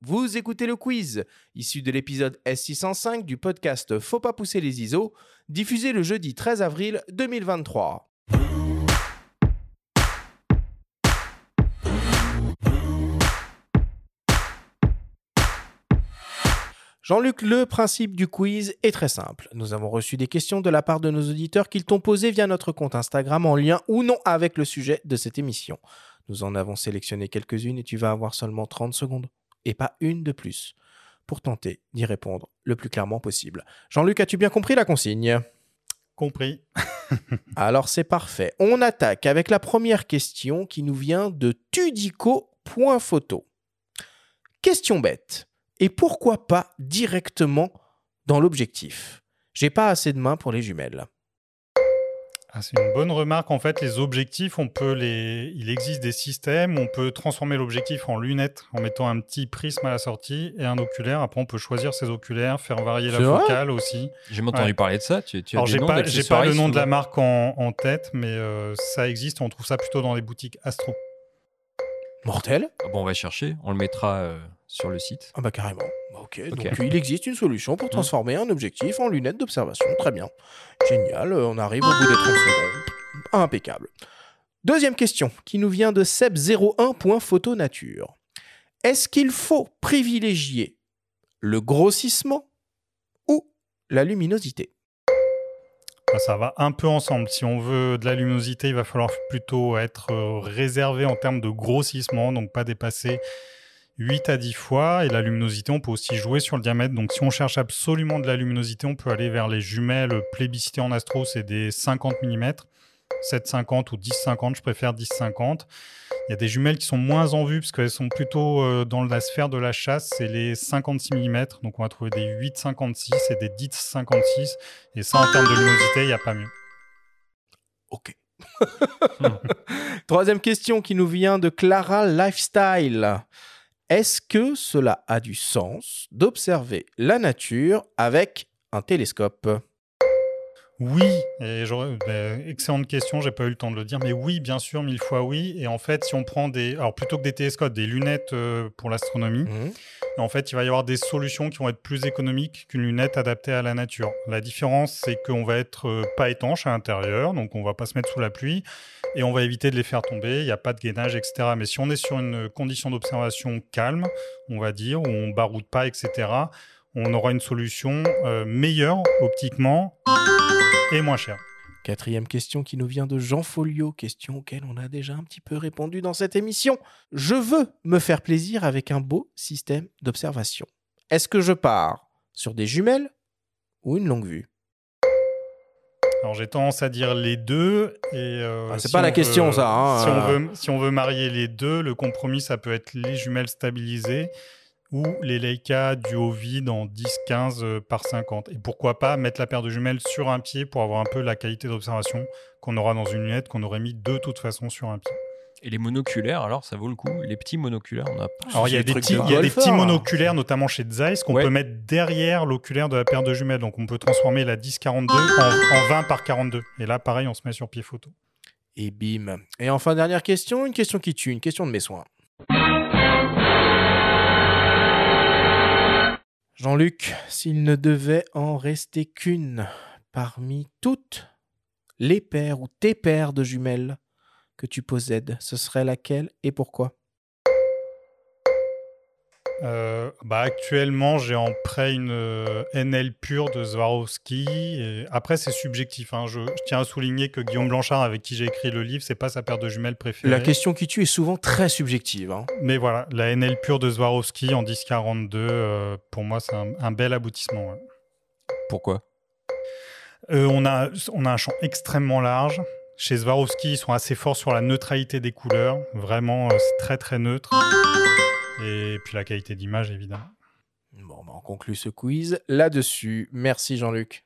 Vous écoutez le quiz, issu de l'épisode S605 du podcast Faut pas pousser les ISO, diffusé le jeudi 13 avril 2023. Jean-Luc, le principe du quiz est très simple. Nous avons reçu des questions de la part de nos auditeurs qu'ils t'ont posées via notre compte Instagram en lien ou non avec le sujet de cette émission. Nous en avons sélectionné quelques-unes et tu vas avoir seulement 30 secondes, et pas une de plus, pour tenter d'y répondre le plus clairement possible. Jean-Luc, as-tu bien compris la consigne? Compris. Alors c'est parfait. On attaque avec la première question qui nous vient de tudico.photo. Question bête. Et pourquoi pas directement dans l'objectif? J'ai pas assez de mains pour les jumelles. Ah, c'est une bonne remarque. En fait, les objectifs, on peut les... il existe des systèmes. On peut transformer l'objectif en lunettes en mettant un petit prisme à la sortie et un oculaire. Après, on peut choisir ses oculaires, faire varier la focale aussi. J'ai entendu Ouais. parler de ça. Tu, Alors, j'ai pas, j'ai pas d'accessoires le nom de la marque en, en tête, mais euh, ça existe. On trouve ça plutôt dans les boutiques Astro. Mortel? Ah bon, on va chercher. On le mettra euh, sur le site. Ah bah carrément. Bah, ok, Ok. donc il existe une solution pour transformer un objectif en lunettes d'observation. Très bien. Génial, euh, on arrive au bout des 30 secondes. Impeccable. Deuxième question qui nous vient de Seb01.photonature. Est-ce qu'il faut privilégier le grossissement ou la luminosité? Ah, Ça va un peu ensemble. Si on veut de la luminosité, il va falloir plutôt être euh, réservé en termes de grossissement, donc pas dépasser 8 à 10 fois. Et la luminosité, on peut aussi jouer sur le diamètre. Donc si on cherche absolument de la luminosité, on peut aller vers les jumelles plébiscitées en astro, c'est des 50 mm. 7,50 ou 10,50, je préfère 10,50. Il y a des jumelles qui sont moins en vue parce qu'elles sont plutôt euh, dans la sphère de la chasse, c'est les 56 mm. Donc on va trouver des 8,56 et des 10,56. Et ça, en termes de luminosité, il n'y a pas mieux. Ok. Troisième question qui nous vient de Clara Lifestyle. Est-ce que cela a du sens d'observer la nature avec un télescope? Oui, et ben, excellente question, j'ai pas eu le temps de le dire, mais oui, bien sûr, mille fois oui. Et en fait, si on prend des, alors plutôt que des télescopes, des lunettes euh, pour l'astronomie, Mhm. en fait, il va y avoir des solutions qui vont être plus économiques qu'une lunette adaptée à la nature. La différence, c'est qu'on va être euh, pas étanche à l'intérieur, donc on va pas se mettre sous la pluie, et on va éviter de les faire tomber. Il n'y a pas de gainage, etc. Mais si on est sur une condition d'observation calme, on va dire, où on baroude pas, etc., on aura une solution euh, meilleure optiquement et moins chère. Quatrième question qui nous vient de Jean Folio, question auquel on a déjà un petit peu répondu dans cette émission. Je veux me faire plaisir avec un beau système d'observation. Est-ce que je pars sur des jumelles ou une longue vue? Alors j'ai tendance à dire les deux. Et euh, Ah, c'est si pas la on question, ça, hein, si, on euh. veut, si on veut marier les deux, le compromis, ça peut être les jumelles stabilisées ou les Leica duo vide en 10-15 euh, par 50. Et pourquoi pas mettre la paire de jumelles sur un pied pour avoir un peu la qualité d'observation qu'on aura dans une lunette qu'on aurait mis de toute façon sur un pied. Et les monoculaires, alors ça vaut le coup. Les petits monoculaires, on a pas. Alors il y a des petits, de y a des petits monoculaires, notamment chez Zeiss, qu'on Ouais. peut mettre derrière l'oculaire de la paire de jumelles. Donc on peut transformer la 10-42 en, en 20 par 42. Et là, pareil, on se met sur pied photo. Et bim. Et enfin, dernière question, une question qui tue, une question de mes soins. Jean-Luc, s'il ne devait en rester qu'une parmi toutes les paires ou tes paires de jumelles que tu possèdes, ce serait laquelle et pourquoi? Euh, bah actuellement, j'ai en prêt une euh, NL pure de Swarovski. Et après, c'est subjectif. hein. Je, je tiens à souligner que Guillaume Blanchard, avec qui j'ai écrit le livre, c'est pas sa paire de jumelles préférée. La question qui tue est souvent très subjective. hein. Mais voilà, la NL pure de Swarovski en 1042, euh, pour moi, c'est un, un bel aboutissement. ouais. Pourquoi? Euh, on, a, on a un champ extrêmement large. Chez Swarovski, ils sont assez forts sur la neutralité des couleurs. Vraiment, c'est très très neutre. Et puis la qualité d'image, évidemment. Bon, bah, on conclut ce quiz là-dessus. Merci Jean-Luc.